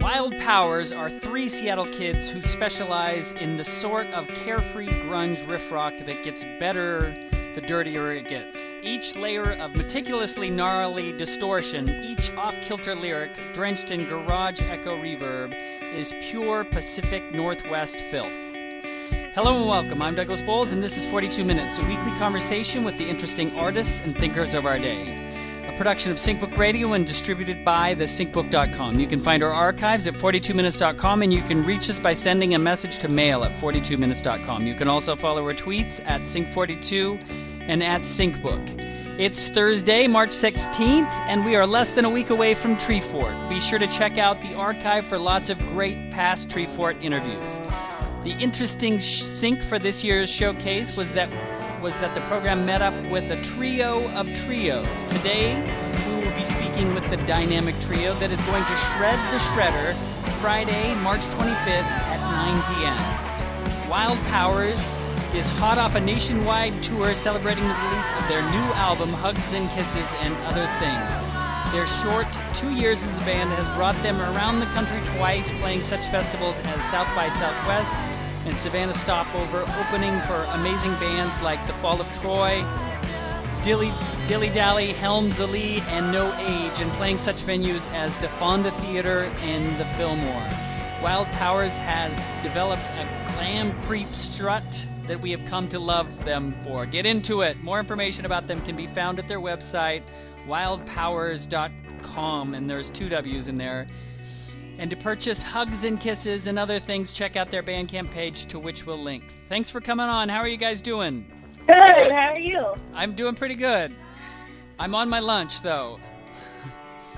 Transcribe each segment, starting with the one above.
Wild Powers are three Seattle kids who specialize in the sort of carefree grunge riff rock that gets better the dirtier it gets. Each layer of meticulously gnarly distortion, each off kilter lyric drenched in garage echo reverb, is pure Pacific Northwest filth. Hello and welcome. I'm Douglas Bowles, and this is 42 Minutes, a weekly conversation with the interesting artists and thinkers of our day. Production of SyncBook Radio and distributed by thesyncbook.com. You can find our archives at 42minutes.com, and you can reach us by sending a message to mail at 42minutes.com. You can also follow our tweets at Sync42 and at SyncBook. It's Thursday, March 16th, and we are less than a week away from Treefort. Be sure to check out the archive for lots of great past Treefort interviews. The interesting sync for this year's showcase was that was that the program met up with a trio of trios. Today, we will be speaking with the dynamic trio that is going to shred the shredder Friday, March 25th at 9 p.m. Wild Powers is hot off a nationwide tour celebrating the release of their new album, Hugs and Kisses and Other Things. Their short two years as a band has brought them around the country twice, playing such festivals as South by Southwest and Savannah Stopover, opening for amazing bands like The Fall of Troy, Dilly, Dilly Dally, Helms and No Age, and playing such venues as the Fonda Theater and the Fillmore. Wild Powers has developed a glam creep strut that we have come to love them for. Get into it. More information about them can be found at their website, wildpowers.com, and there's two W's in there. And to purchase hugs and kisses and other things, check out their Bandcamp page, to which we'll link. Thanks for coming on. How are you guys doing? Good. How are you? I'm doing pretty good. I'm on my lunch, though.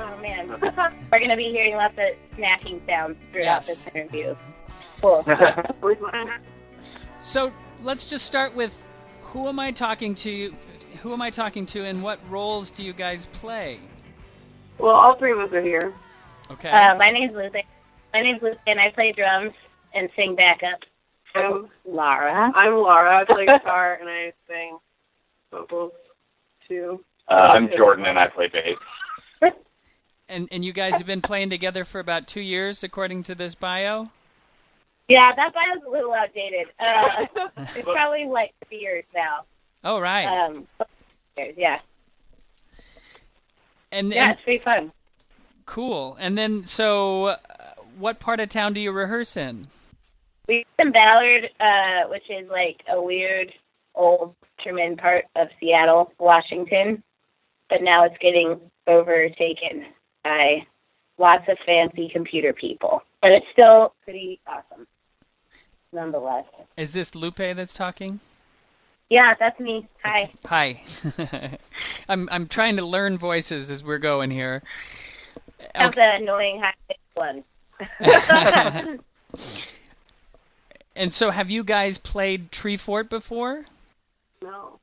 Oh man, we're gonna be hearing lots of snacking sounds throughout Yes. this interview. Cool. So let's just start with who am I talking to? Who am I talking to, and what roles do you guys play? Well, all three of us are here. Okay. uh, my name's Lupe. My name's Lupe, and I play drums and sing backup. I'm, Lara. I'm Laura. I play guitar and I sing vocals too. Uh, I'm Jordan and I play bass. and and you guys have been playing together for about two years, according to this bio. Yeah, that bio's a little outdated. Uh, it's probably like three years now. Oh right. Um, yeah, and, yeah, and it's pretty fun. Cool. And then so, uh, what part of town do you rehearse in? We live in Ballard, uh, which is like a weird old Sherman part of Seattle, Washington, but now it's getting overtaken by lots of fancy computer people. But it's still pretty awesome, nonetheless. Is this Lupe that's talking? Yeah, that's me. Hi. Hi. I'm I'm trying to learn voices as we're going here. That's the annoying high one. And so, have you guys played Treefort before? No.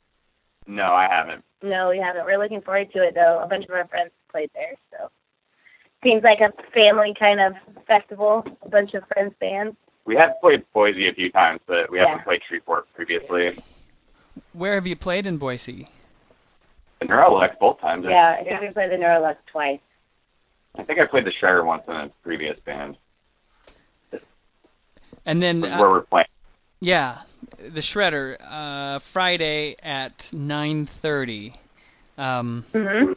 No, I haven't. no, we haven't. We're looking forward to it though. A bunch of our friends played there, so seems like a family kind of festival. A bunch of friends bands. We have played Boise a few times, but we haven't played Treefort previously. Where have you played in Boise? The Neurolux both times. Yeah, I think we played the Neurolux twice. I think I played the Shredder once in a previous band And then, where uh, we're playing. yeah, the Shredder uh, Friday at nine thirty. Um, hmm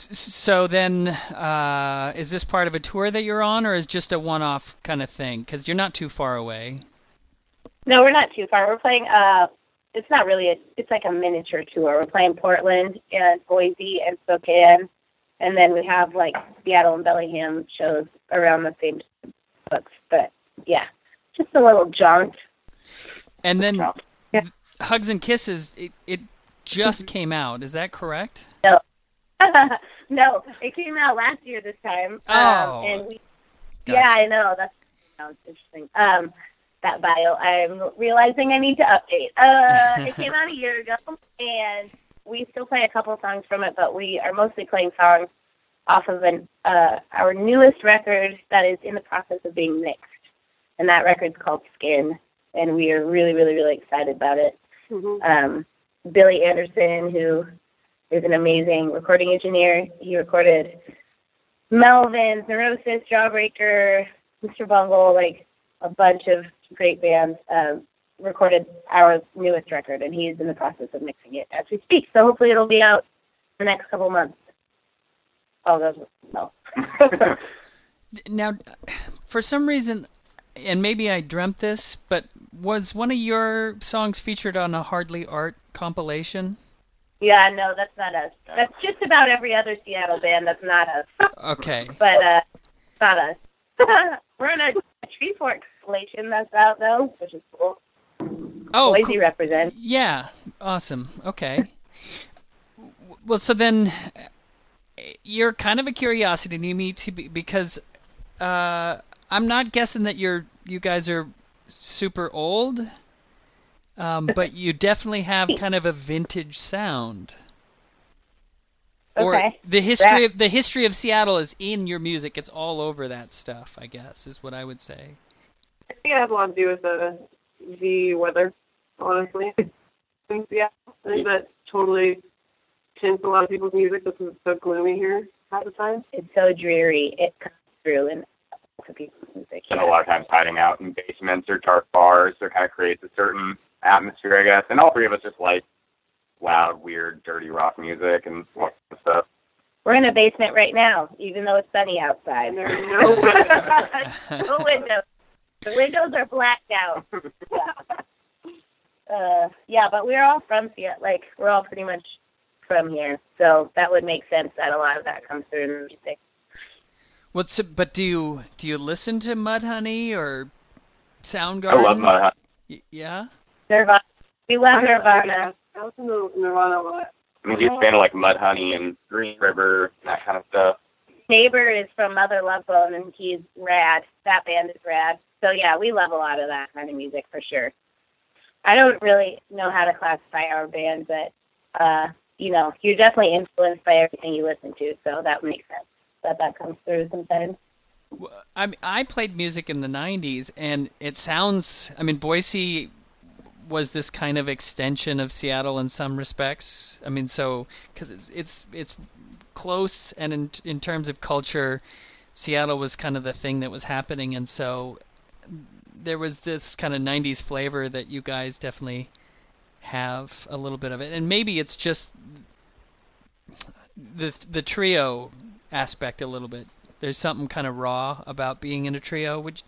so then, uh, is this part of a tour that you're on, or is just a one-off kind of thing? Because you're not too far away. No, we're not too far. We're playing. Uh, it's not really. A, it's like a miniature tour. We're playing Portland and Boise and Spokane, and then we have like Seattle and Bellingham shows around the same books. But yeah, just a little jaunt. And then, Yeah. Hugs and Kisses. It, it just came out. Is that correct? No. no, it came out last year this time. Oh. Um, and we, Gotcha. yeah, I know. That sounds interesting. Um, that bio, I'm realizing I need to update. Uh, it came out a year ago, and we still play a couple songs from it, but we are mostly playing songs off of an uh, our newest record that is in the process of being mixed, and that record's called Skin, and we are really, really, really excited about it Mhm. um, Billy Anderson, who is an amazing recording engineer. He recorded Melvins, Neurosis, Jawbreaker, Mr. Bungle, like a bunch of great bands, um, recorded our newest record, and he's in the process of mixing it as we speak. So hopefully it'll be out in the next couple months. All goes well. Now, for some reason, and maybe I dreamt this, but was one of your songs featured on a Hardly Art compilation? yeah, no, that's not us. That's just about every other Seattle band. That's not us. Okay. But uh, not us. We're in a, a Treefort compilation that's out though, which is cool. Oh, Boise cool. represents. Yeah, awesome. Okay. well, so then you're kind of a curiosity to me to be, because uh, I'm not guessing that you're you guys are super old, um, but you definitely have kind of a vintage sound. Or Okay. the history That- of the history of Seattle is in your music. It's all over that stuff. I guess is what I would say. I think it has a lot to do with the the weather, honestly. I think, yeah, I think that totally tints a lot of people's music because it's so gloomy here half the time. It's so dreary. It comes through in lots of people's music. and a lot of times hiding out in basements or dark bars, so it kind of creates a certain atmosphere, I guess. And all three of us just like loud, weird, dirty rock music and stuff. We're in a basement right now, even though it's sunny outside. And there are no no windows. The windows are blacked out. uh, yeah, but we're all from Seattle. Like we're all pretty much from here, so that would make sense that a lot of that comes through in the music. What's it, but do you do you listen to Mudhoney or Soundgarden? I love Mudhoney. Y- yeah. Nirvana. We love Nirvana. I listen to Nirvana a lot. I mean, he's a fan of like Mudhoney and Green River and that kind of stuff. Neighbor is from Mother Love Bone, and he's rad. That band is rad. So yeah, we love a lot of that kind of music for sure. I don't really know how to classify our band, but uh, you know, you're definitely influenced by everything you listen to, so that makes sense that that comes through sometimes. I mean, I played music in the '90s, and it sounds. I mean, Boise was this kind of extension of Seattle in some respects. I mean, so because it's it's it's close, and in in terms of culture, Seattle was kind of the thing that was happening, and so there was this kind of '90s flavor that you guys definitely have a little bit of it, and maybe it's just the the trio aspect a little bit. There's something kind of raw about being in a trio. Would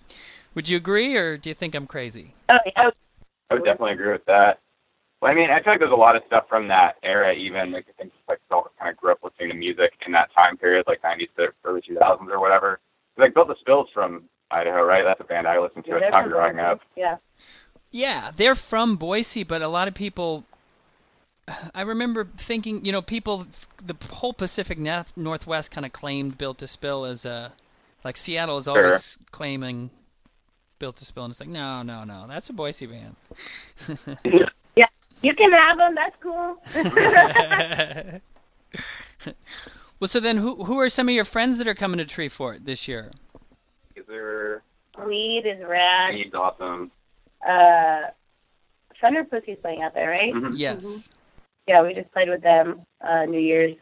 would you agree, or do you think I'm crazy? Oh yeah, I would definitely agree with that. Well, I mean, I feel like there's a lot of stuff from that era, even like I think like all kind of grew up listening to music in that time period, like '90s to early 2000s or whatever. Like Built to Spill from Idaho, right? That's a band I listened to a they're ton growing up. Yeah. Yeah, they're from Boise, but a lot of people. I remember thinking, you know, people, the whole Pacific Northwest kind of claimed Built to Spill as a, like Seattle is always claiming Built to Spill, and it's like, no, no, no, that's a Boise band. Yeah. You can have them. That's cool. well, so then, who who are some of your friends that are coming to Treefort this year? Is there? Weed is rad. He's awesome. Uh, Thunder Pussy's playing out there, right? Mhm. Yes. Yeah, we just played with them uh New Year's.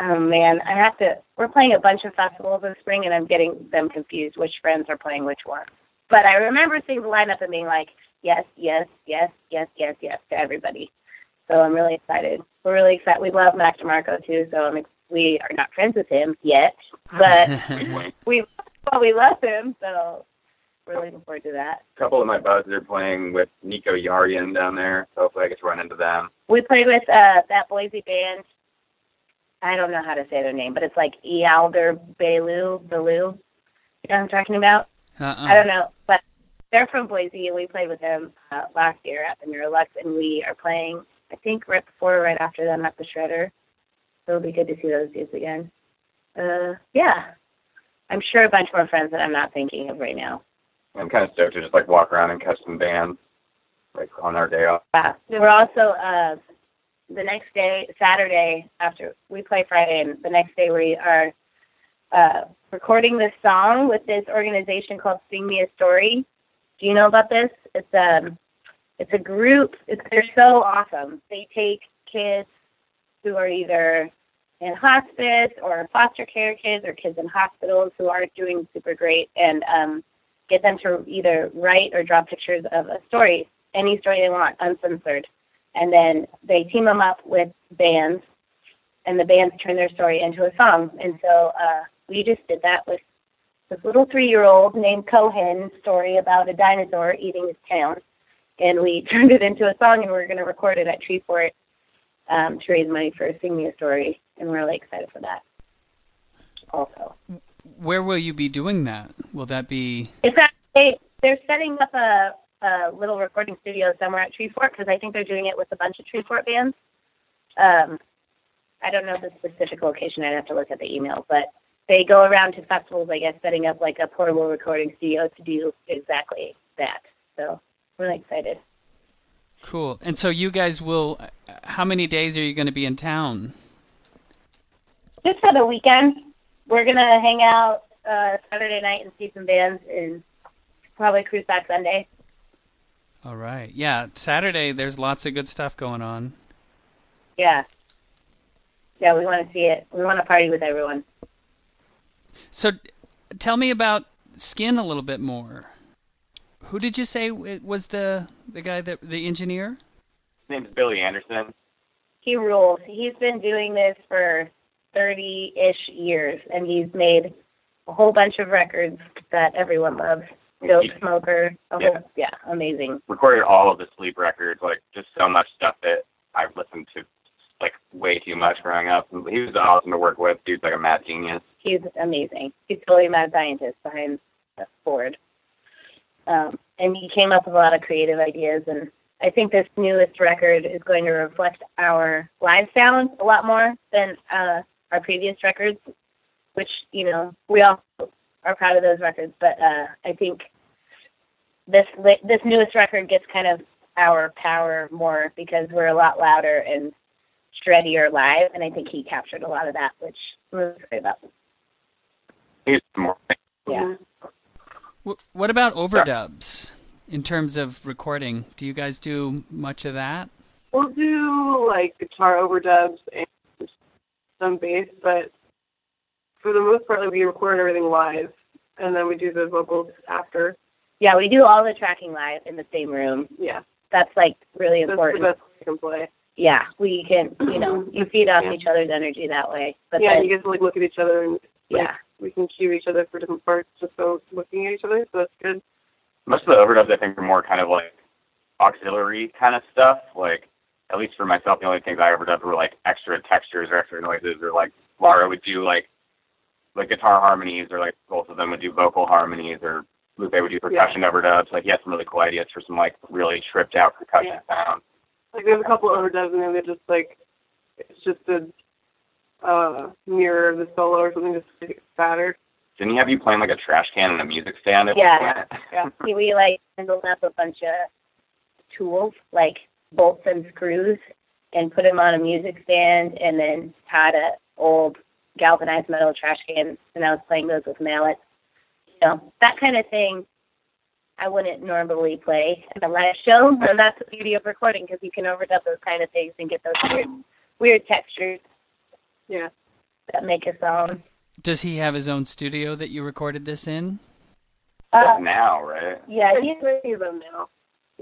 Oh man, I have to we're playing a bunch of festivals this spring and I'm getting them confused which friends are playing which one. But I remember seeing the lineup and being like, Yes, yes, yes, yes, yes, yes to everybody. So I'm really excited. We're really excited. We love Mac DeMarco too, so I'm ex- we are not friends with him yet, but Wink, wink. we well, we love him, so we're looking forward to that. A couple of my buds are playing with Nico Yarian down there, so hopefully I get to run into them. We played with uh that Boise band. I don't know how to say their name, but it's like Ealder Belu Belu. You know what I'm talking about? Uh-uh. I don't know, but they're from Boise, and we played with them uh, last year at the Neurolux, and we are playing. I think right before, or right after them at the Shredder. So it'll be good to see those dudes again. Uh, yeah, I'm sure a bunch more friends that I'm not thinking of right now. I'm kind of stoked to just like walk around and catch some bands, like on our day off. Yeah. We were also uh the next day, Saturday after we play Friday and the next day we are uh recording this song with this organization called Sing Me a Story. Do you know about this? It's um it's a group it's they're so awesome. They take kids who are either in hospice or foster care kids or kids in hospitals who aren't doing super great and um, get them to either write or draw pictures of a story, any story they want, uncensored. And then they team them up with bands, and the bands turn their story into a song. And so uh, we just did that with this little three-year-old named Cohen story about a dinosaur eating his town, and we turned it into a song, and we are going to record it at Treefort um, to raise money for Sing Me a Story, and we're really excited for that. Also, where will you be doing that? Will that be? It's actually, they're setting up a, a little recording studio somewhere at Treefort because I think they're doing it with a bunch of Treefort bands. Um, I don't know the specific location. I'd have to look at the email, but they go around to festivals, I guess, setting up like a portable recording studio to do exactly that. So we're really excited. Cool. And so you guys will. How many days are you going to be in town? Just for the weekend. We're gonna hang out uh, Saturday night and see some bands, and probably cruise back Sunday. All right. Yeah, Saturday. There's lots of good stuff going on. Yeah. Yeah, we want to see it. We want to party with everyone. So, tell me about Skin a little bit more. Who did you say was the the guy that the engineer? His name's Billy Anderson. He rules. He's been doing this for thirty-ish years, and he's made a whole bunch of records that everyone loves. Dope Smoker, a yeah. whole yeah, amazing. Recorded all of the Sleep records, like just so much stuff that I've listened to like way too much growing up. He was awesome to work with. Dude's like a mad genius. He's amazing. He's totally a mad scientist behind the board. Um, and he came up with a lot of creative ideas. And I think this newest record is going to reflect our live sound a lot more than uh, our previous records, which, you know, we all are proud of those records. But uh, I think this this newest record gets kind of our power more because we're a lot louder and shreddier live, and I think he captured a lot of that, which I'm really about. He's more. Yeah. What about overdubs in terms of recording? Do you guys do much of that? We'll do like guitar overdubs and some bass, but for the most part, like, we record everything live, and then we do the vocals after. Yeah, we do all the tracking live in the same room. Yeah, that's like really important. That's the best we can play. Yeah, we can, you know, you feed off yeah. each other's energy that way. But yeah, then, you get to like look at each other and like, yeah, we can cue each other for different parts just so looking at each other, so that's good. Most of the overdubs I think are more kind of like auxiliary kind of stuff. Like at least for myself, the only things I overdubbed were like extra textures or extra noises, or like Laura would do like like guitar harmonies, or like both of them would do vocal harmonies, or Lupe would do percussion yeah. overdubs. Like he had some really cool ideas for some like really tripped out percussion yeah. sounds. Like there's a couple overdubs and then they're just like it's just a uh, mirror of the solo or something just like, fatter. Didn't he have you playing like a trash can and a music stand? At yeah, yeah. we like handled up a bunch of tools like bolts and screws and put them on a music stand and then had a old galvanized metal trash can and I was playing those with mallets. You know, that kind of thing I wouldn't normally play at a live show, and that's the beauty of recording because you can overdub those kind of things and get those weird, weird textures yeah. That make a song. Does he have his own studio that you recorded this in? Uh, now, right? Yeah, he's with them now.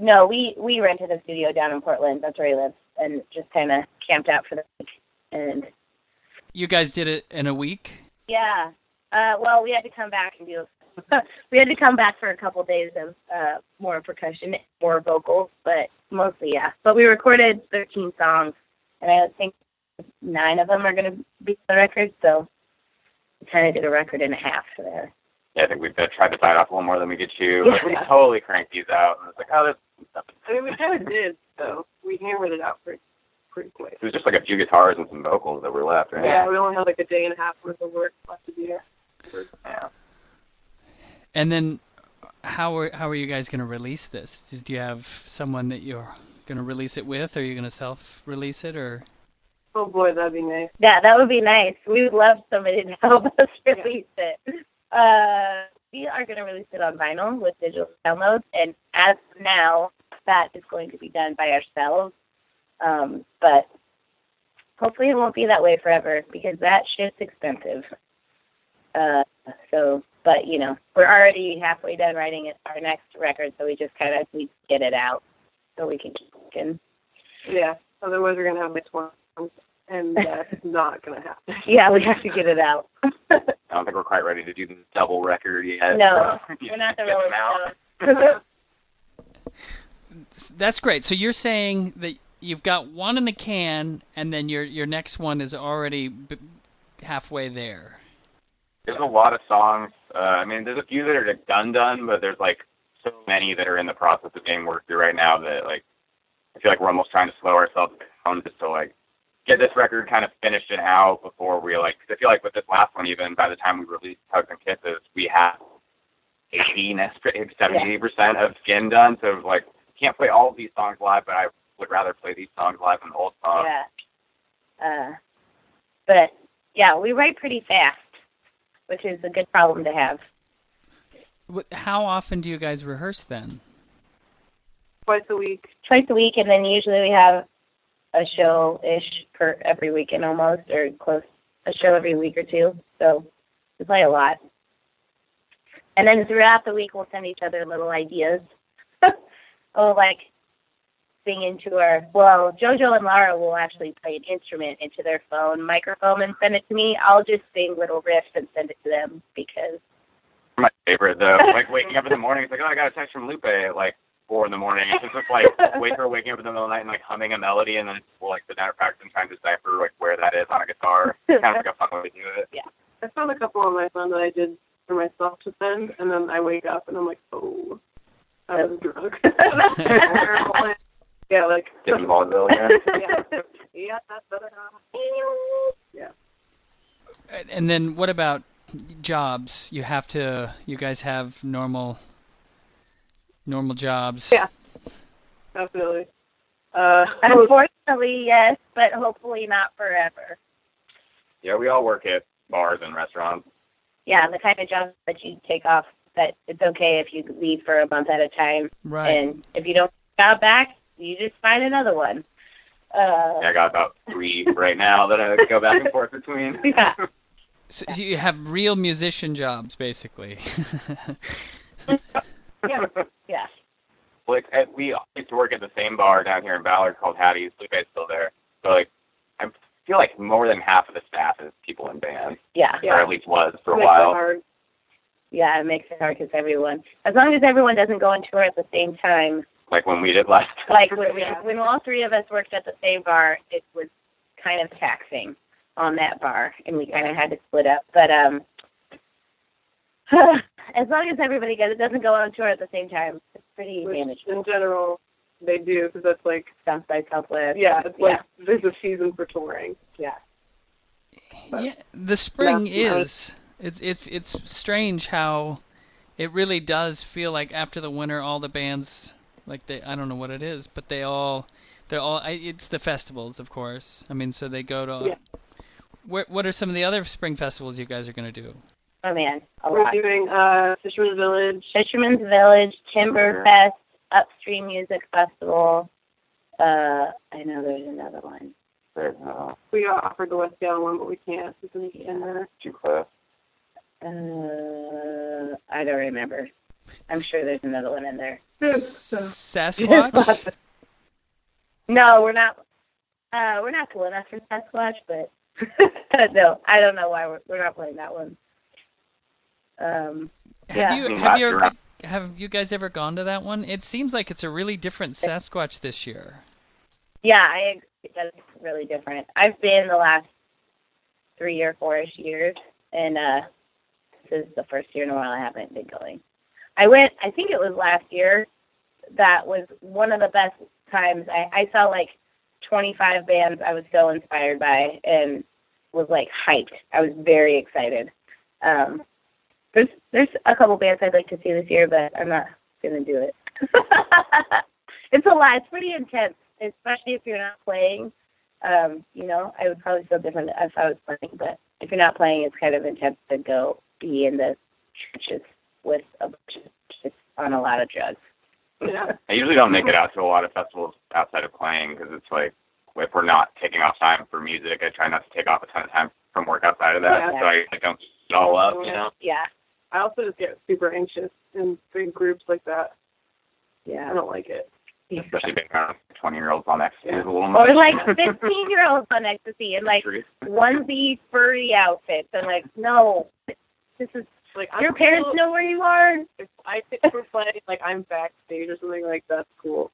No, we we rented a studio down in Portland. That's where he lives, and just kind of camped out for the week. And you guys did it in a week. Yeah. Uh, well, we had to come back and do. we had to come back for a couple days of uh, more percussion, more vocals, but mostly yeah. But we recorded 13 songs, and I think nine of them are going to be the record, so we kind of did a record and a half there. Yeah, I think we've tried to bite off a little more than we could chew, but we totally cranked these out. And it's like, oh, this. I mean, we kind of did, so we hammered it out pretty, pretty quick. It was just like a few guitars and some vocals that were left, right? Yeah, we only had like a day and a half worth of work left to do. Yeah. And then, how are how are you guys going to release this? Do you have someone that you're going to release it with, or are you going to self release it, or? Oh boy, that'd be nice. Yeah, that would be nice. We would love somebody to help us release yeah. it. Uh, we are going to release it on vinyl with digital downloads, and as now, that is going to be done by ourselves. Um, but hopefully it won't be that way forever because that shit's expensive. Uh, so, but you know, we're already halfway done writing it, our next record, so we just kind of we get it out so we can keep working. Yeah. Otherwise, we're gonna have twenty, songs, and that's not gonna happen. Yeah, we have to get it out. I don't think we're quite ready to do the double record yet. no, so we're not the get Rolling them out. Stones. That's great. So you're saying that you've got one in the can, and then your your next one is already b- halfway there. There's a lot of songs. Uh, I mean, there's a few that are done done, but there's like so many that are in the process of being worked through right now that like I feel like we're almost trying to slow ourselves down just to like get this record kind of finished and out before we like. Cause I feel like with this last one, even by the time we released Hugs and Kisses, we had 80, 70 percent of skin done. So it was like can't play all of these songs live, but I would rather play these songs live than the old songs. Yeah. Uh, but yeah, we write pretty fast, which is a good problem to have. How often do you guys rehearse then? Twice a week. Twice a week, and then usually we have a show ish per every weekend almost, or close a show every week or two. So we play a lot. And then throughout the week, we'll send each other little ideas. oh, like sing into our well, JoJo and Lara will actually play an instrument into their phone microphone and send it to me. I'll just sing little riffs and send it to them because my favorite though. like waking up in the morning, it's like, oh, I got a text from Lupe at like four in the morning. It's just like wake her waking up in the middle of the night and like humming a melody, and then we'll like sit down at practice and try and decipher like where that is on a guitar. kind of like a fun way to do it. Yeah, I found a couple on my phone that I did for myself to send, and then I wake up and I'm like, oh, I was drunk. yeah, like. Getting vaudeville again. yeah. Yeah, that's better. Yeah. And then what about jobs? You have to. You guys have normal normal jobs. Yeah. Definitely. Uh, unfortunately, yes, but hopefully not forever. Yeah, we all work at bars and restaurants. Yeah, the kind of jobs that you take off that it's okay if you leave for a month at a time, Right. and if you don't job back, you just find another one. Uh, Yeah, I got about three right now that I go back and forth between. Yeah. So so you have real musician jobs, basically. yeah, yeah. Like at, we used to work at the same bar down here in Ballard called Hattie's. Lupe's still there, but like I feel like more than half of the staff is people in bands, Yeah, Yeah. or at least was for a while. hard. yeah, it makes it hard because everyone, as long as everyone doesn't go on tour at the same time, Like when we did last. like when, we, when all three of us worked at the same bar, it was kind of taxing on that bar, and we kind of had to split up. But um, as long as everybody goes, it doesn't go on tour at the same time. It's pretty Which manageable. in general they do because that's like South by Southwest. yeah, it's like there's a season for touring. yeah. yeah, the spring Yeah. is. It's it's it's strange how it really does feel like after the winter, all the bands like they I don't know what it is, but they all they're all it's the festivals, of course. I mean, so they go to. Yeah. What what are some of the other spring festivals you guys are going to do? Oh man, a We're lot. doing uh Fisherman's Village. Fisherman's Village, Timberfest, Upstream Music Festival. Uh, I know there's another one. There's uh, We got offered the West Seattle one, but we can't. It's in, in there. too close. Uh, I don't remember. I'm sure there's another one in there. Sasquatch. No, we're not. Uh, we're not cool enough for Sasquatch, but no, I don't know why we're, we're not playing that one. Um, Have Yeah. you Mm, have you ever, have you guys ever gone to that one? It seems like it's a really different Sasquatch this year. yeah, I agree. That's really different. I've been the last three or four-ish years, and uh, this is the first year in a while I haven't been going. I went. I think it was last year. That was one of the best times. I, I saw like 25 bands I was so inspired by, and was like hyped. I was very excited. Um, there's there's a couple bands I'd like to see this year, but I'm not gonna do it. it's a lot. It's pretty intense, especially if you're not playing. Um, you know, I would probably feel different if I was playing, but if you're not playing, it's kind of intense to go be in the churches with a bunch of just on a lot of drugs. Yeah. I usually don't make it out to a lot of festivals outside of playing because it's like if we're not taking off time for music, I try not to take off a ton of time from work outside of that, Yeah. so I, I don't it all up, you know. Yeah. I also just get super anxious in big groups like that. Yeah, I don't like it. Especially being around twenty year olds on ecstasy is a little Or like fifteen year olds on ecstasy and like Truth. onesie furry outfits. I'm like, no, this is Like I'm your parents cool know where you are. If I pick for play, like I'm backstage or something like that's cool.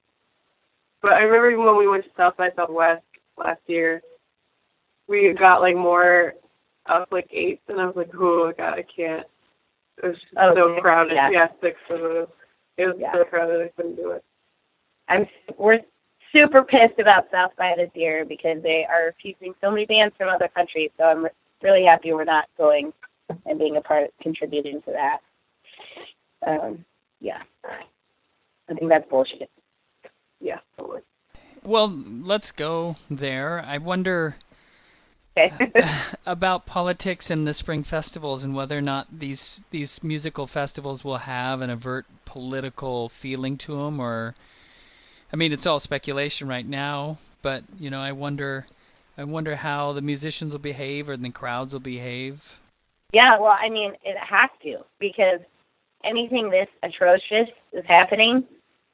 But I remember when we went to South by Southwest last year, we got like more up like eights, and I was like, oh god, I can't. It was just Oh, so six? crowded. Yeah. Yeah, six of us. It was Yeah. so crowded, I couldn't do it. I'm we're super pissed about South by this year because they are refusing so many bands from other countries. So I'm really happy we're not going and being a part, contributing to that. Um, yeah, I think that's bullshit. Yeah, totally. Well, let's go there. I wonder Okay. Uh, about politics and the spring festivals and whether or not these these musical festivals will have an overt political feeling to them or I mean it's all speculation right now but you know I wonder I wonder how the musicians will behave or the crowds will behave Yeah, well, I mean, it has to because anything this atrocious is happening,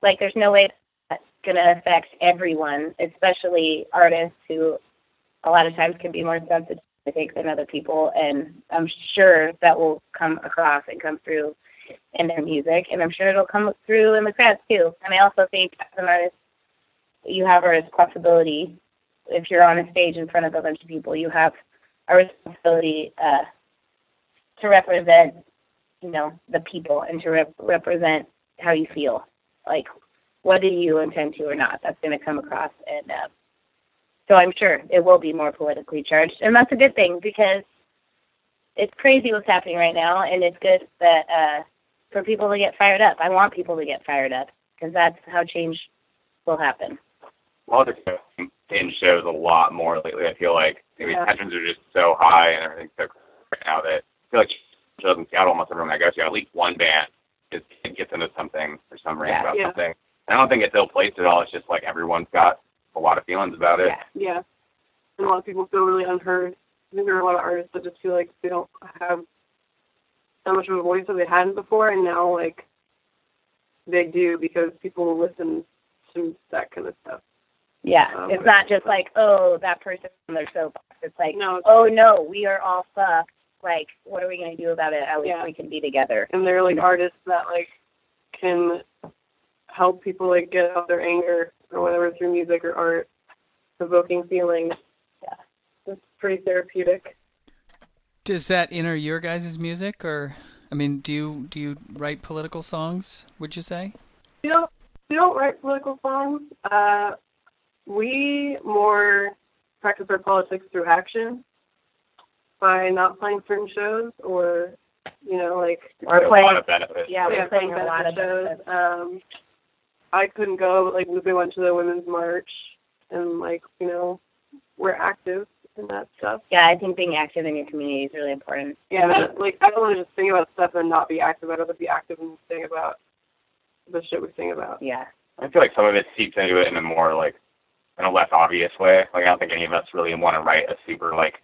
like, there's no way that's going to affect everyone, especially artists who a lot of times can be more sensitive, I think, than other people. And I'm sure that will come across and come through in their music, and I'm sure it'll come through in the crowds too. And I also think as an artist, you have a responsibility. If you're on a stage in front of a bunch of people, you have a responsibility uh, to represent, you know, the people and to rep- represent how you feel. Like, whether you intend to or not, that's going to come across. And uh, so I'm sure it will be more politically charged. And that's a good thing because it's crazy what's happening right now. And it's good that uh, for people to get fired up. I want people to get fired up because that's how change will happen. Politics in shows a lot more lately. I feel like I mean, Yeah. tensions are just so high and everything's so right now that I feel like shows in Seattle, almost everyone I go to, at least one band is gets into something for some reason Yeah. about Yeah. something. I don't think it's ill placed at all. It's just like everyone's got a lot of feelings about it. Yeah. Yeah. And a lot of people feel really unheard. I think there are a lot of artists that just feel like they don't have that much of a voice that they hadn't before, and now like they do because people listen to that kind of stuff. Yeah, Um, it's not just like, oh, that person on their soapbox. It's like, No, oh no, we are all fucked. Like, what are we gonna do about it? At least Yeah. we can be together. and they're like artists that like can help people like get out their anger or whatever through music or art, evoking feelings. Yeah. It's pretty therapeutic. does that enter your guys' music or I mean do you do you write political songs would you say We don't we don't write political songs. Uh, we more practice our politics through action by not playing certain shows or you know like Or There's a playing- lot of benefits. Yeah, yeah, we're playing a lot of shows. benefits. Um, I couldn't go, but like Lupe went to the women's march, and like you know, we're active in that stuff. Yeah, I think being active in your community is really important. Yeah, but, like I don't want to just think about stuff and not be active about it, but be active and think about the shit we sing about. Yeah. I feel like some of it seeps into it in a more like in a less obvious way. Like I don't think any of us really want to write a super like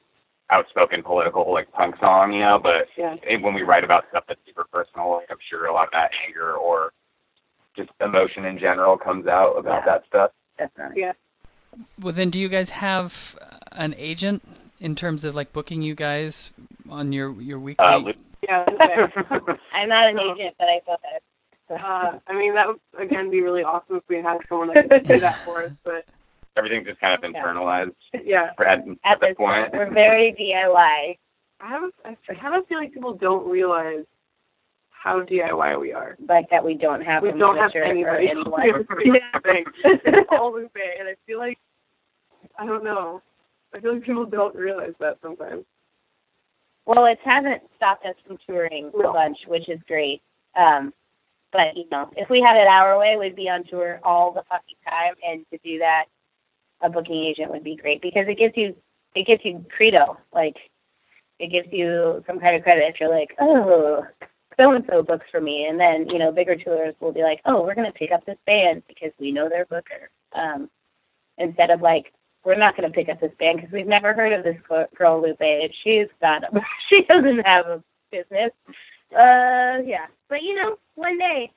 outspoken political like punk song, you know. But Yeah. it, when we write about stuff that's super personal, like I'm sure a lot of that anger or just emotion in general comes out about Yeah. that stuff. Definitely. Yeah. well then do you guys have an agent in terms of like booking you guys on your your weekly Uh, Luke- Yeah. I'm not an agent, but I thought that. Uh, I mean, that would again be really awesome if we had someone that could do that for us. But Everything's just kind of internalized yeah, at, At this this point. point, we're very DIY. I have I have a feeling people don't realize how DIY we are. Like that we don't have We a don't have manager or anybody. anyone. We have nothing. It's all Lupe, and I feel like I don't know. I feel like people don't realize that sometimes. Well, it hasn't stopped us from touring a No. bunch, which is great. Um, but you know, if we had it our way, we'd be on tour all the fucking time, and to do that, a booking agent would be great because it gives you it gives you credo, like it gives you some kind of credit if you're like, oh, so and so books for me, and then you know, bigger tours will be like, oh, we're gonna pick up this band because we know their booker, um, instead of like we're not going to pick up this band because we've never heard of this girl, Lupe. She's got she doesn't have a business. Uh, yeah, but you know, one day.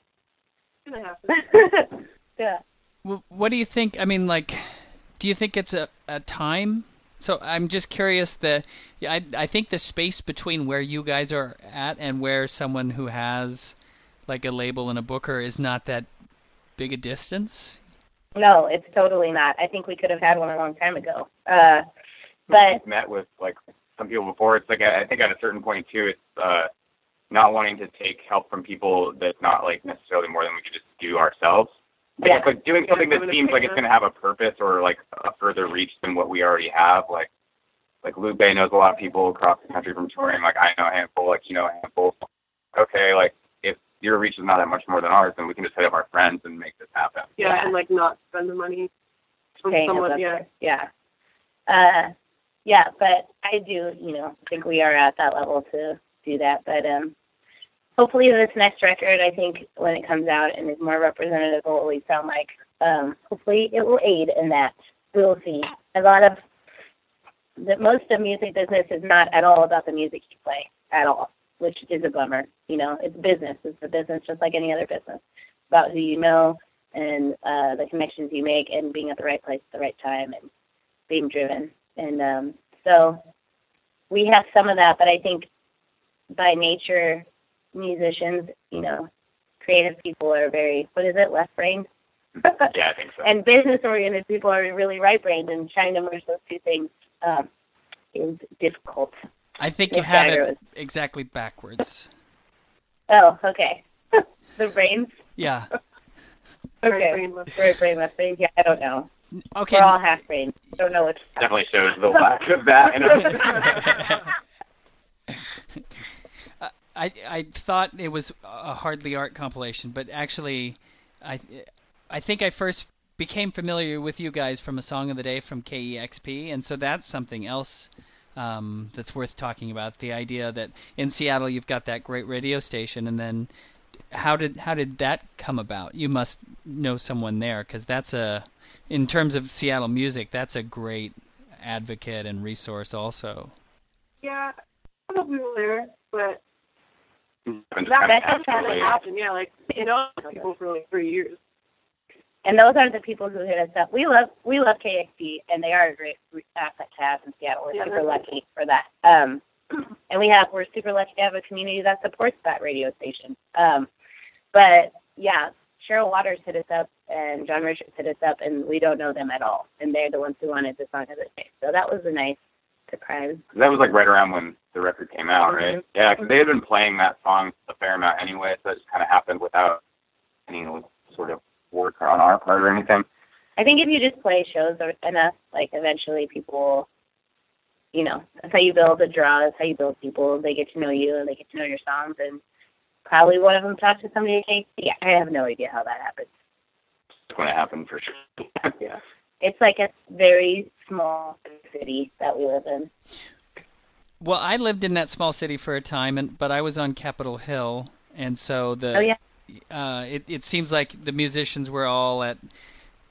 Gonna yeah. Wh- What do you think? I mean, like, do you think it's a, a time? So I'm just curious. The I I think the space between where you guys are at and where someone who has like a label and a booker is not that big a distance. No, it's totally not. I think we could have had one a long time ago. Uh, but I've met with like some people before. It's like I I think at a certain point too, it's uh, not wanting to take help from people that's not like necessarily more than we could just do ourselves. Like, Yeah. it's like doing something that seems like it's going to have a purpose or like a further reach than what we already have. Like like Lupe knows a lot of people across the country from touring. Like I know a handful. Like you know a handful. Okay, like if your reach is not that much more than ours, then we can just hit up our friends and make this happen. yeah, Yeah. and like not spend the money from paying someone. Yeah. yeah. Uh, yeah, but I do, you know, think we are at that level to do that. But um, hopefully, this next record, I think when it comes out and is more representative of what we sound like, um, hopefully it will aid in that. We will see. A lot of the most of music business is not at all about the music you play at all, which is a bummer. You know, it's business. It's a business just like any other business. About who you know and uh, the connections you make and being at the right place at the right time and being driven. And um, so we have some of that, but I think by nature, musicians, you know, creative people are very, what is it, left brained? Yeah, I think so. and business oriented people are really right brained, and trying to merge those two things um, is difficult. I think you have it was- exactly backwards. Oh, okay. the brains? Yeah. Right Okay. brain, left Right brain, left brain? Yeah, I don't know. Okay. We're all half brain. Don't know what's Definitely shows the lack of that. I I thought it was a hardly art compilation, but actually, I I think I first became familiar with you guys from a song of the day from KEXP, and so that's something else um, that's worth talking about. The idea that in Seattle you've got that great radio station, and then how did how did that come about? You must know someone there because that's a in terms of Seattle music, that's a great advocate and resource also. Yeah, I know there, but that kind of that just hasn't naturally- Yeah, like you know, people for like three years. and those are the people who hit us up. We love we love KEXP, and they are a great asset to have in Seattle. We're Yeah, super they're lucky for that. Um, and we have we're super lucky to have a community that supports that radio station. Um, but yeah, Cheryl Waters hit us up, and John Richards hit us up, and we don't know them at all, and they're the ones who wanted the song of the day. So that was a nice surprise. That was like right around when the record came out, right? Mhm. Yeah, because they had been playing that song a fair amount anyway, so it just kind of happened without any sort of work on our part or anything. I think if you just play shows enough, like eventually people you know, that's how you build a draw. That's how you build people. They get to know you and they get to know your songs. And probably one of them talked to somebody KC. I have no idea how that happens. It's going to happen for sure. Yeah. It's like a very small city that we live in. Well, I lived in that small city for a time, and but I was on Capitol Hill, and so the Oh yeah, uh, it it seems like the musicians were all at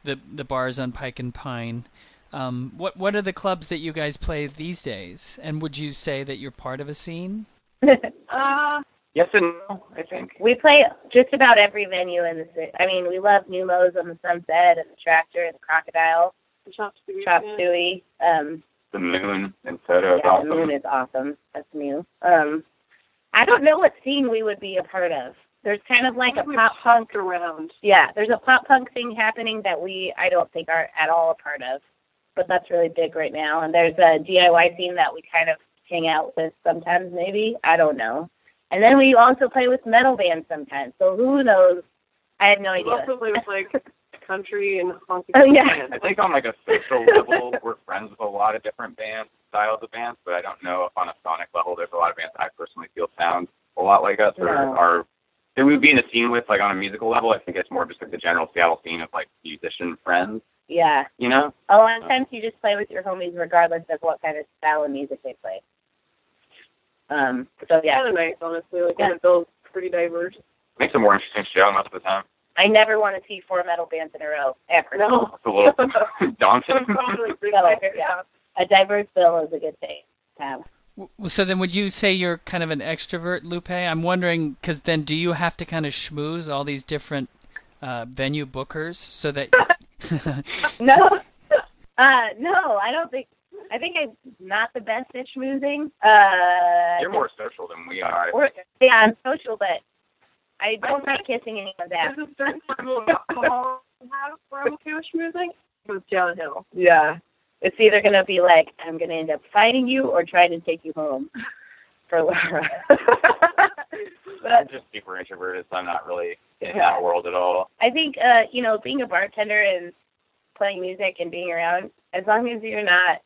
the the bars on Pike and Pine. Um, what what are the clubs that you guys play these days? And would you say that you're part of a scene? Uh, Yes and no, I think. we play just about every venue in the city. I mean, we love Neumos on the Sunset and the Tractor and the Crocodile, the Chop Suey. Chop yeah. Suey. Um, The Moon and Soto is Yeah, awesome. the moon is awesome. That's new. Um, I don't know what scene we would be a part of. There's kind of like a pop punk. around. Yeah, there's a pop punk thing happening that we I don't think are at all a part of, but that's really big right now. And there's a DIY scene that we kind of hang out with sometimes. Maybe I don't know. And then we also play with metal bands sometimes. So who knows? I have no We idea. also play with like country and honky Oh, yeah. bands. I think on like a social level, we're friends with a lot of different bands, styles of bands, but I don't know if on a sonic level, there's a lot of bands I personally feel sound a lot like us or No. are that we would be in a scene with, like on a musical level. I think it's more just like the general Seattle scene of like musician friends, Yeah. you know? A lot of times you just play with your homies regardless of what kind of style of music they play. Um, so yeah, kind of nice, honestly. Like, Yeah. and it feels pretty diverse. Makes a more interesting to show most of the time. I never want to see four metal bands in a row ever. No. It's a little daunting. Probably So, yeah, a diverse bill is a good thing to have. W- So then, would you say you're kind of an extrovert, Lupe? I'm wondering because then, do you have to kind of schmooze all these different uh, venue bookers so that? No, uh, no, I don't think. I think I'm not the best at schmoozing. Uh, You're more social than we are. Or, yeah, I'm social, but I don't like kissing anyone's ass. There's a certain level of alcohol have where I'm okay with schmoozing. It was downhill. Yeah. It's either going to be like, I'm going to end up fighting you or trying to take you home for Laura. but, I'm just super introverted, so I'm not really in Yeah. that world at all. I think, uh, you know, being a bartender and playing music and being around, as long as you're not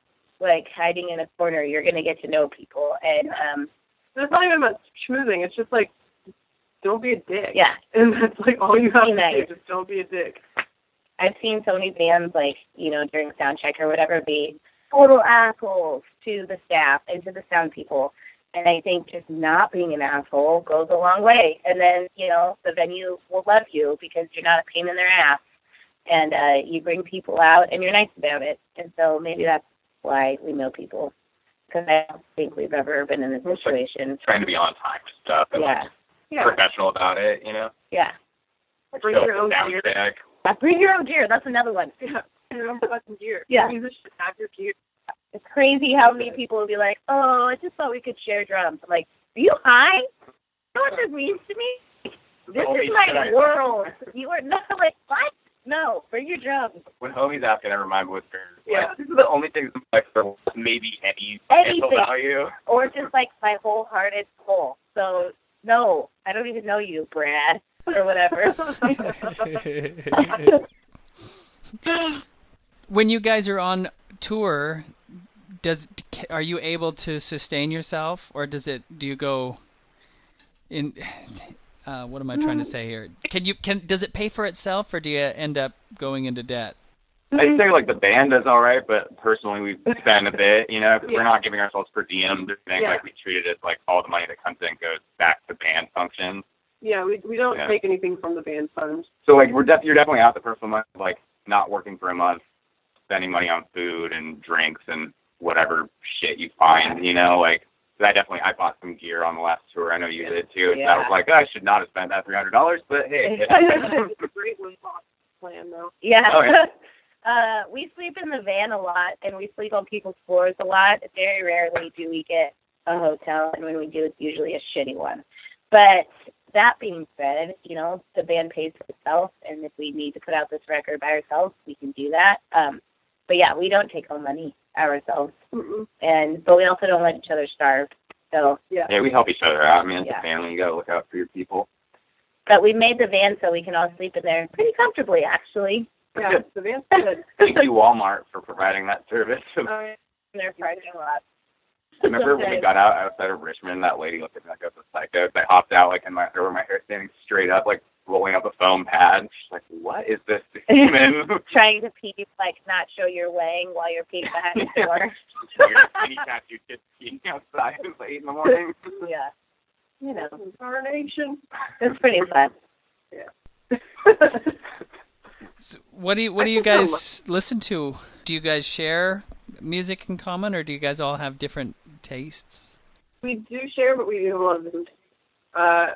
like hiding in a corner, you're going to get to know people. And, um, It's not even about schmoozing. It's just like, don't be a dick. yeah, And that's like all you have to nice. do. Just don't be a dick. I've seen so many bands like, you know, during sound check or whatever be total assholes to the staff and to the sound people. And I think just not being an asshole goes a long way. And then, you know, the venue will love you because you're not a pain in their ass. And uh you bring people out and you're nice about it. And so maybe that's why we know people. Because I don't think we've ever been in a situation. Trying to be on time and stuff and Yeah. like, Yeah. professional about it, you know. Yeah. Bring your up own to gear. check. Uh, bring your own gear. That's another one. Yeah. Your own fucking gear. Yeah. Musicians have your gear. It's crazy how many people will be like, "Oh, I just thought we could share drums." I'm like, "Are you high? You know what this means to me? This Holy is my world. You are not like what? No, bring your drums. When homies ask, I never mind whispers. Yeah. Like, these are the only things I'm like for maybe any Anything. value. Or just like my wholehearted soul. So no, I don't even know you, Brad, or whatever. when you guys are on tour, does are you able to sustain yourself, or does it? Do you go in? Uh, what am I trying to say here? Can you can does it pay for itself, or do you end up going into debt? I'd say like the band does all right, but personally we spend a bit, you know, because Yeah. we're not giving ourselves per diem. This thing, Yeah. like we treat it as like all the money that comes in goes back to band functions. Yeah, we we don't Yeah. take anything from the band funds. So like we're def- you're definitely out the personal money, like not working for a month, spending money on food and drinks and whatever shit you find, you know, like 'cause I definitely I bought some gear on the last tour. I know you did too. So I was like, oh, I should not have spent that three hundred dollars, but hey. it's a great plan though. Yeah. Oh, yeah. uh, we sleep in the van a lot, and we sleep on people's floors a lot. Very rarely do we get a hotel, and when we do, it's usually a shitty one. But that being said, you know, the band pays for itself, and if we need to put out this record by ourselves, we can do that. Um, but yeah, we don't take home money ourselves, Mm-mm. and but we also don't let each other starve. So, Yeah. yeah, we help each other out. I mean, it's Yeah. a family. You gotta look out for your people. but we made the van so we can all sleep in there pretty comfortably, actually. Yeah. Good. The band's good. Thank you, Walmart, for providing that service. Oh, yeah. In their parking lot. Remember when we got out outside of Richmond, that lady looked at me like I was a psycho. I hopped out like in my over my hair standing straight up, like rolling up a foam pad. She's like, "What is this demon?" trying to pee, like not show you're weighing while you're peeing behind the door. Your skinny tattoo kid peeing outside at eight in the morning. yeah, you know, Incarnation. it's pretty fun. So what do you what do you guys listen to? Do you guys share music in common, or do you guys all have different tastes? we do share, but we do have a lot of different. Uh,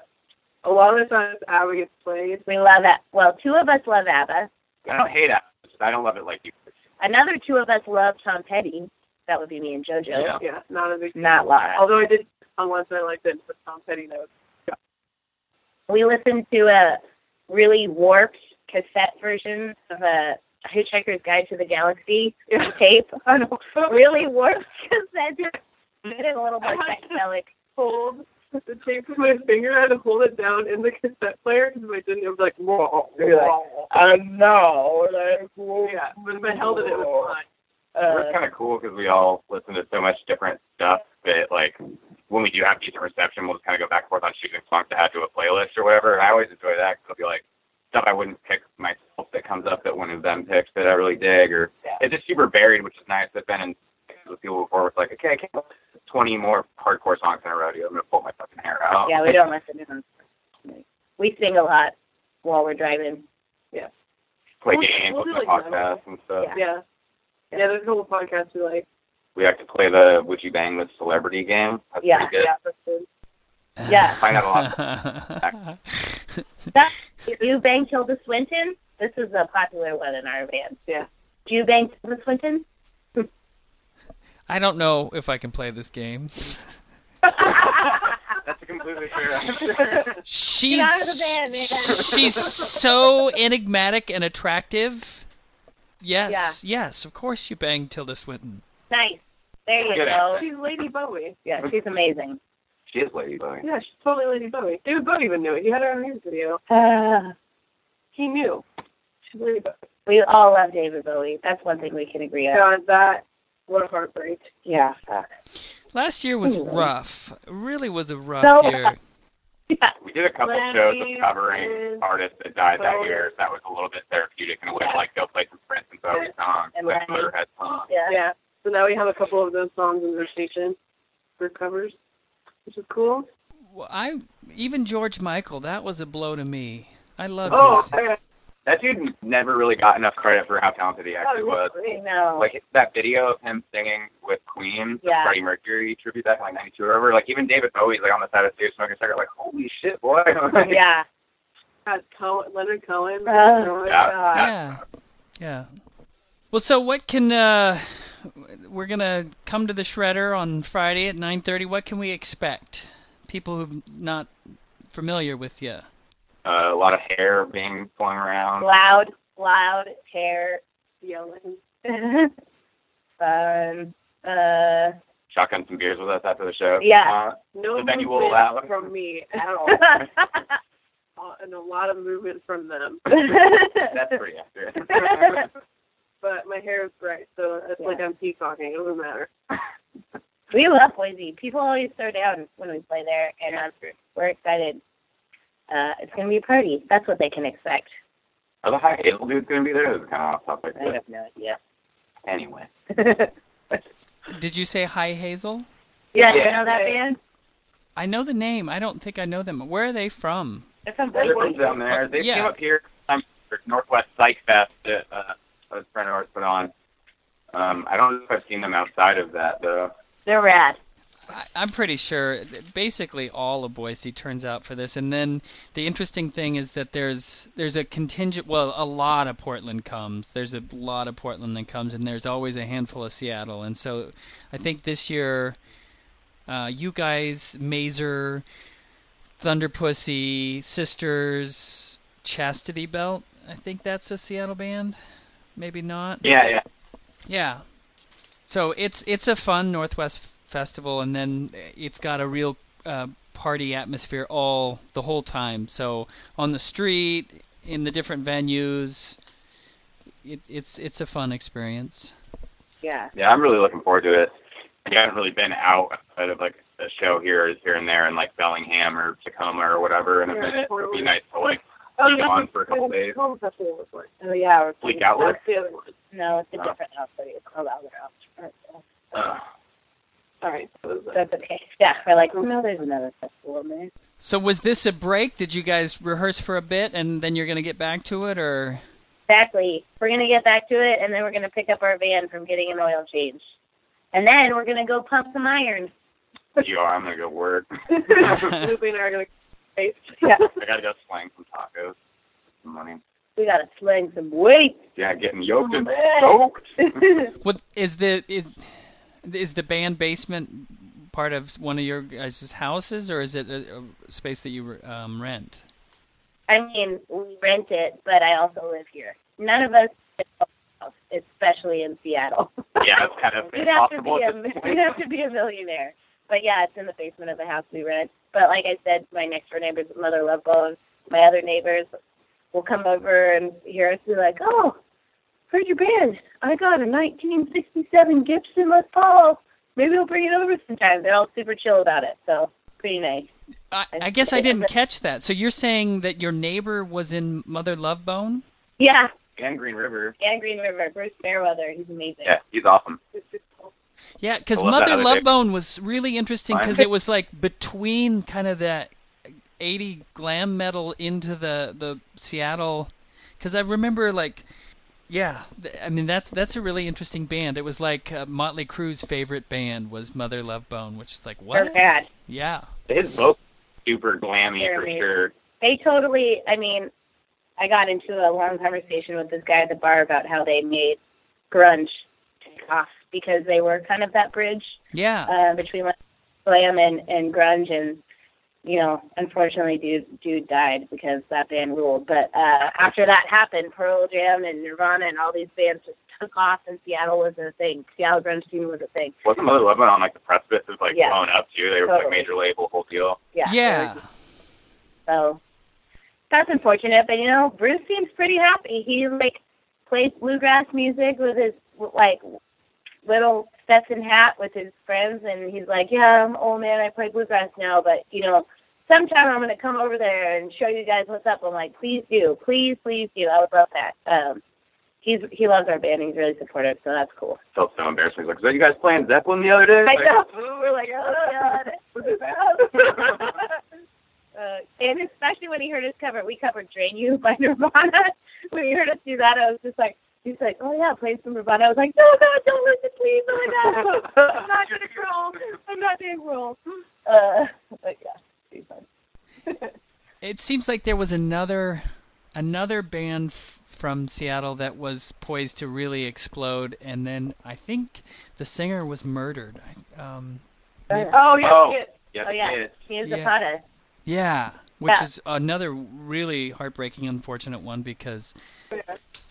a lot of the times, ABBA gets played. We love it. Well, two of us love ABBA. I don't hate it. I don't love it like you. Another two of us love Tom Petty. That would be me and JoJo. Yeah. Yeah, not a big. Not Laura. Although I did on one side like that, but Tom Petty knows. We listened to a really warped cassette version of a Hitchhiker's Guide to the Galaxy Yeah. tape. I know. Really warped cassette. Made it a little more psychedelic. hold the tape with my finger. I had to hold it down in the cassette player because if I didn't, it was like whoa. I know. Like, Yeah, but if I held it, it was fine. Uh, We're kind of cool because we all listen to so much different stuff that, like, when we do have decent reception, we'll just kind of go back and forth on choosing songs to add to a playlist or whatever. And I always enjoy that because it'll be like stuff I wouldn't pick myself that comes up that one of them picks that I really dig, or it's just super varied, which is nice. I've been in with people before with like, okay, I can't listen 20 more hardcore songs in a rodeo. I'm gonna pull my fucking hair out. Yeah, we don't listen to them. We sing a lot while we're driving. Yeah. Play We'll- games, we'll do, listen to like, podcasts and stuff. Yeah. Yeah, there's a couple podcasts we like. We like to play the Would You Bang with Celebrity game. That's Yeah. pretty good. Yeah, that's good. Yeah. Find out a lot. That, you bang Tilda Swinton? This is a popular one in our band. Yeah. Do you bang Tilda Swinton? I don't know if I can play this game. That's a completely fair answer. She's out of the band, man. she's so enigmatic and attractive. Yes, yes, of course you bang Tilda Swinton. nice. There you Good go. She's Lady Bowie. Yeah, she's amazing. she is Lady Bowie. Yeah, she's totally Lady Bowie. David Bowie even knew it. He had her on his video. Uh, He knew. She's Lady Bowie. we all love David Bowie. That's one thing we can agree on. God, that, what a heartbreak. Yeah. Last year was Anyway. rough. It really was a rough So- year. Yeah. We did a couple Lenny shows of covering artists that died that year. That was a little bit therapeutic in a way, like go play some Prince and Bowie songs, And like Lenny. Motorhead songs. Yeah. Yeah. So now we have a couple of those songs in the station for covers, which is cool. Well, I even George Michael. That was a blow to me. I loved Oh, his. okay. That dude never really got enough credit for how talented he actually Oh, was. I know. Like that video of him singing with Queen, the Yeah. Freddie Mercury tribute back in like '92 or whatever. Like even David Bowie's like on the side of the stage smoking a cigarette, like holy shit, boy. yeah. Got Cohen, Leonard Cohen. Oh, Yeah. God. Yeah, yeah. Well, so what can uh, we're gonna come to the shredder on Friday at nine thirty? What can we expect? People who've not familiar with you. Uh, a lot of hair being flung around. Loud, loud hair. Yelling. Fun. Uh, Shotgun some beers with us after the show. Yeah. Uh, No So you movement will allow- from me at all. Uh, and a lot of movement from them. that's pretty accurate. But my hair is bright, so it's like I'm peacocking. It doesn't matter. we love Boise. People always throw down when we play there, and um, we're excited. Uh, it's going to be a party. That's what they can expect. Are the High Hazel dudes going to be there? It's kind of off topic. I But have no idea. anyway. Did you say Hi Hazel? yeah, you Yeah. know that band? I know the name. I don't think I know them. Where are they from? They're from They're from down there. They Yeah. came up here um, for Northwest Psych Fest that uh, a friend of ours put on. Um, I don't know if I've seen them outside of that though. They're rad. I'm pretty sure. Basically, all of Boise turns out for this, and then the interesting thing is that there's there's a contingent. Well, a lot of Portland comes. There's a lot of Portland that comes, and there's always a handful of Seattle. And so, I think this year, uh, you guys, Mazer, Thunder Pussy, Sisters, Chastity Belt. I think that's a Seattle band. Maybe not. Yeah, yeah. Yeah. So it's it's a fun Northwest festival, and then it's got a real uh, party atmosphere all the whole time. So on the street, in the different venues, it, it's it's a fun experience. Yeah. Yeah, I'm really looking forward to it. I haven't really been out outside of like a show here here and there in like Bellingham or Tacoma or whatever, and Yeah. it would be nice to like Oh, be on for a couple days. Home festival was like. Oh, yeah. We're Bleak Outlet. That's the other one. No, it's a Oh. different outfit. It's called Outlet Outfit. Uh, All right. So was, That's okay. Yeah, we're like, oh, no, there's another festival in there. So was this a break? Did you guys rehearse for a bit, and then you're going to get back to it, or? Exactly. We're going to get back to it, and then we're going to pick up our van from getting an oil change. And then we're going to go pump some iron. you are. I'm gonna go work. Loopy and I are gonna. Face. Yeah. I gotta go slang some tacos. Some money. We got to sling some weight. Yeah, getting yoked and Oh, soaked. What is the is, is the band basement part of one of your guys' houses, or is it a, a space that you um, rent? I mean, we rent it, but I also live here. None of us, especially in Seattle. Yeah, it's kind of You'd have to be at a this you'd have to be a millionaire. But yeah, it's in the basement of the house we rent. But like I said, my next door neighbor's mother love bone. My other neighbors will come over and hear us be like, "Oh, heard your band. I got a 1967 Gibson Les Paul. Maybe we'll bring it over sometime." They're all super chill about it, so pretty nice. I, I guess I didn't catch that. So you're saying that your neighbor was in Mother Love Bone? Yeah, And Green River. and Green River, Bruce Fairweather, he's amazing. Yeah, he's awesome. Yeah, because I love that Mother Love dick. Bone was really interesting because it was like between kind of that 80 glam metal into the the Seattle because I remember like, yeah, I mean that's that's a really interesting band. It was like uh, Motley Crue's favorite band was Mother Love Bone, which is like what? They're what? bad. Yeah, His both super glammy They're for amazing. sure. They totally. I mean, I got into a long conversation with this guy at the bar about how they made grunge take off because they were kind of that bridge yeah. uh, between like glam and and grunge and you know unfortunately dude dude died because that band ruled but uh after that happened pearl jam and nirvana and all these bands just took off and seattle was a thing seattle grunge scene was a thing Wasn't Mother Love Bone on like the precipice of like Yeah. blowing up too? They were like major label, whole deal. yeah yeah. so that's unfortunate but you know bruce seems pretty happy he like plays bluegrass music with his like little Stetson hat with his friends, and he's like, "Yeah, I'm old man. I play bluegrass now, but you know, sometime I'm gonna come over there and show you guys what's up." I'm like, "Please do, please, please do. I would love that." Um, he's he loves our band. He's really supportive, so that's cool. Felt so embarrassed. He's like, "So you guys playing Zeppelin the other day?" I Like, know. We're like, "Oh God." Uh, and especially when he heard us cover, we covered "Drain You" by Nirvana. when he heard us do that, I was just like, he's like, "Oh yeah, play some Nirvana." I was like, "No, no, don't listen, please, oh my God, I'm not gonna roll. I'm not gonna roll." Uh, but yeah, it'd fun. It seems like there was another another band f- from Seattle that was poised to really explode, and then I think the singer was murdered. Um, Oh yeah, Oh. yeah. yes, oh yeah, yes. he is Yeah. Zapata. yeah, which Yeah. is another really heartbreaking, unfortunate one because yeah.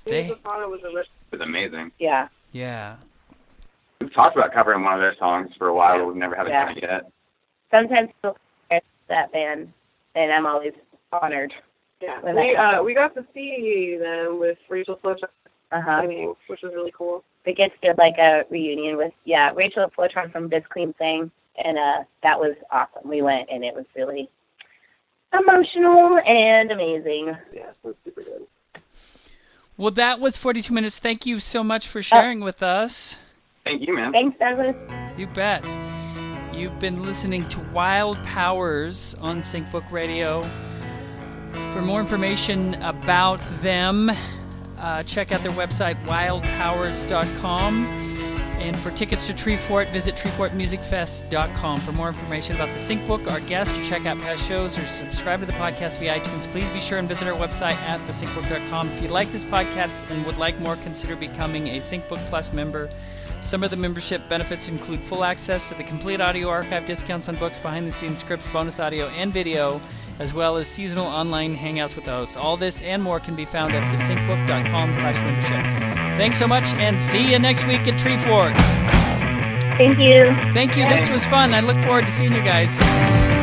They- They, was. It was amazing. Yeah, yeah, We've talked about covering one of their songs for a while, but we've never had a Yeah. done yet. sometimes people forget that band, and I'm always honored. Yeah, we uh we got to see them with Rachel Flotron, Uh huh. I mean, which was really cool. They get to like a reunion with yeah Rachel Flotron from Biz Clean Thing, and uh that was awesome. We went and it was really emotional and amazing. Yeah, it was super good. Well, that was 42 minutes. Thank you so much for sharing with us. Thank you, man. Thanks, Douglas. You bet. You've been listening to Wild Powers on SyncBook Radio. For more information about them, uh, check out their website, wildpowers.com. And for tickets to Treefort, visit treefortmusicfest.com. For more information about the SyncBook, our guests, to check out past shows, or subscribe to the podcast via iTunes, please be sure and visit our website at thesyncbook.com. If you like this podcast and would like more, consider becoming a SyncBook Plus member. Some of the membership benefits include full access to the complete audio archive, discounts on books, behind the scenes scripts, bonus audio, and video, as well as seasonal online hangouts with the hosts. All this and more can be found at thesyncbook.com slash membership. Thanks so much, and see you next week at Treefort. Thank you. Thank you. This was fun. I look forward to seeing you guys.